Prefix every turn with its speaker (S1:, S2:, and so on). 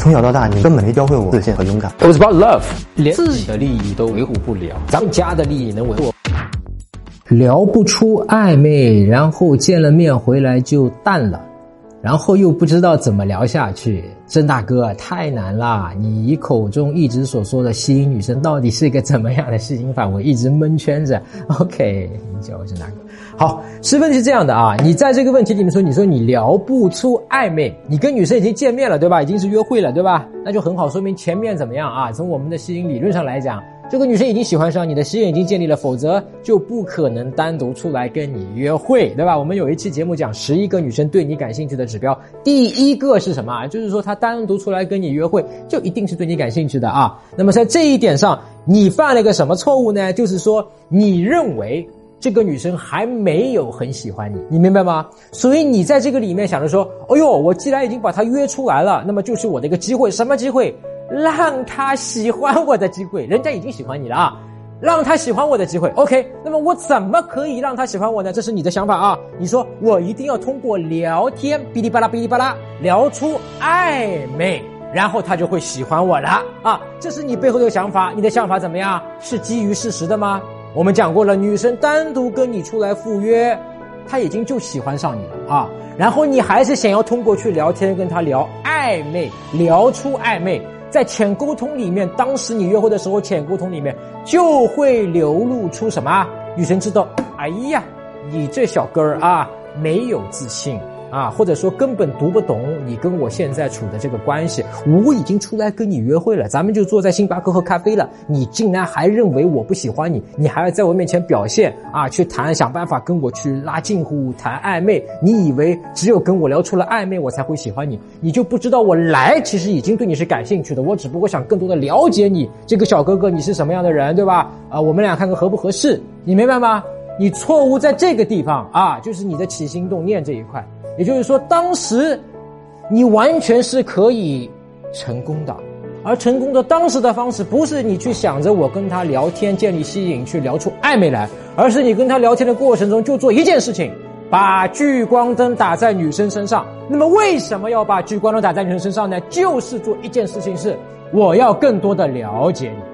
S1: 从小到大，你根本没教会我自信和勇敢。
S2: It was about love，连自己的利益都维护不了，咱们家的利益能维护？
S3: 聊不出暧昧，然后见了面回来就淡了，然后又不知道怎么聊下去。曾大哥太难啦！你口中一直所说的吸引女生，到底是一个怎么样的吸引法？我一直蒙圈着。OK，你叫我曾大哥。好，是问题是这样的啊，你在这个问题里面说，你说你聊不出暧昧，你跟女生已经见面了，对吧？已经是约会了，对吧？那就很好，说明前面怎么样啊？从我们的吸引理论上来讲。这个女生已经喜欢上你的，吸引已经建立了，否则就不可能单独出来跟你约会，对吧？我们有一期节目讲十一个女生对你感兴趣的指标，第一个是什么？就是说她单独出来跟你约会，就一定是对你感兴趣的啊。那么在这一点上，你犯了一个什么错误呢？就是说你认为这个女生还没有很喜欢你，你明白吗？所以你在这个里面想着说，哎呦，我既然已经把她约出来了，那么就是我的一个机会，什么机会？让他喜欢我的机会，人家已经喜欢你了啊！让他喜欢我的机会，OK。那么我怎么可以让他喜欢我呢？这是你的想法啊！你说我一定要通过聊天，哔哩吧啦哔哩吧啦，聊出暧昧，然后他就会喜欢我了啊！这是你背后的想法，你的想法怎么样？是基于事实的吗？我们讲过了，女生单独跟你出来赴约，她已经就喜欢上你了啊！然后你还是想要通过去聊天跟她聊暧昧，聊出暧昧。在浅沟通里面，当时你约会的时候，浅沟通里面就会流露出什么？女生知道，哎呀，你这小哥儿啊，没有自信啊，或者说根本读不懂你跟我现在处的这个关系。我已经出来跟你约会了，咱们就坐在星巴克喝咖啡了，你竟然还认为我不喜欢你？你还要在我面前表现啊，去谈，想办法跟我去拉近乎，谈暧昧？你以为只有跟我聊出了暧昧，我才会喜欢你？你就不知道我来其实已经对你是感兴趣的，我只不过想更多的了解你这个小哥哥，你是什么样的人，对吧？啊，我们俩看看合不合适，你明白吗？你错误在这个地方啊，就是你的起心动念这一块。也就是说，当时你完全是可以成功的，而成功的当时的方式不是你去想着我跟他聊天建立吸引，去聊出暧昧来，而是你跟他聊天的过程中就做一件事情，把聚光灯打在女生身上。那么为什么要把聚光灯打在女生身上呢？就是做一件事情是，我要更多的了解你。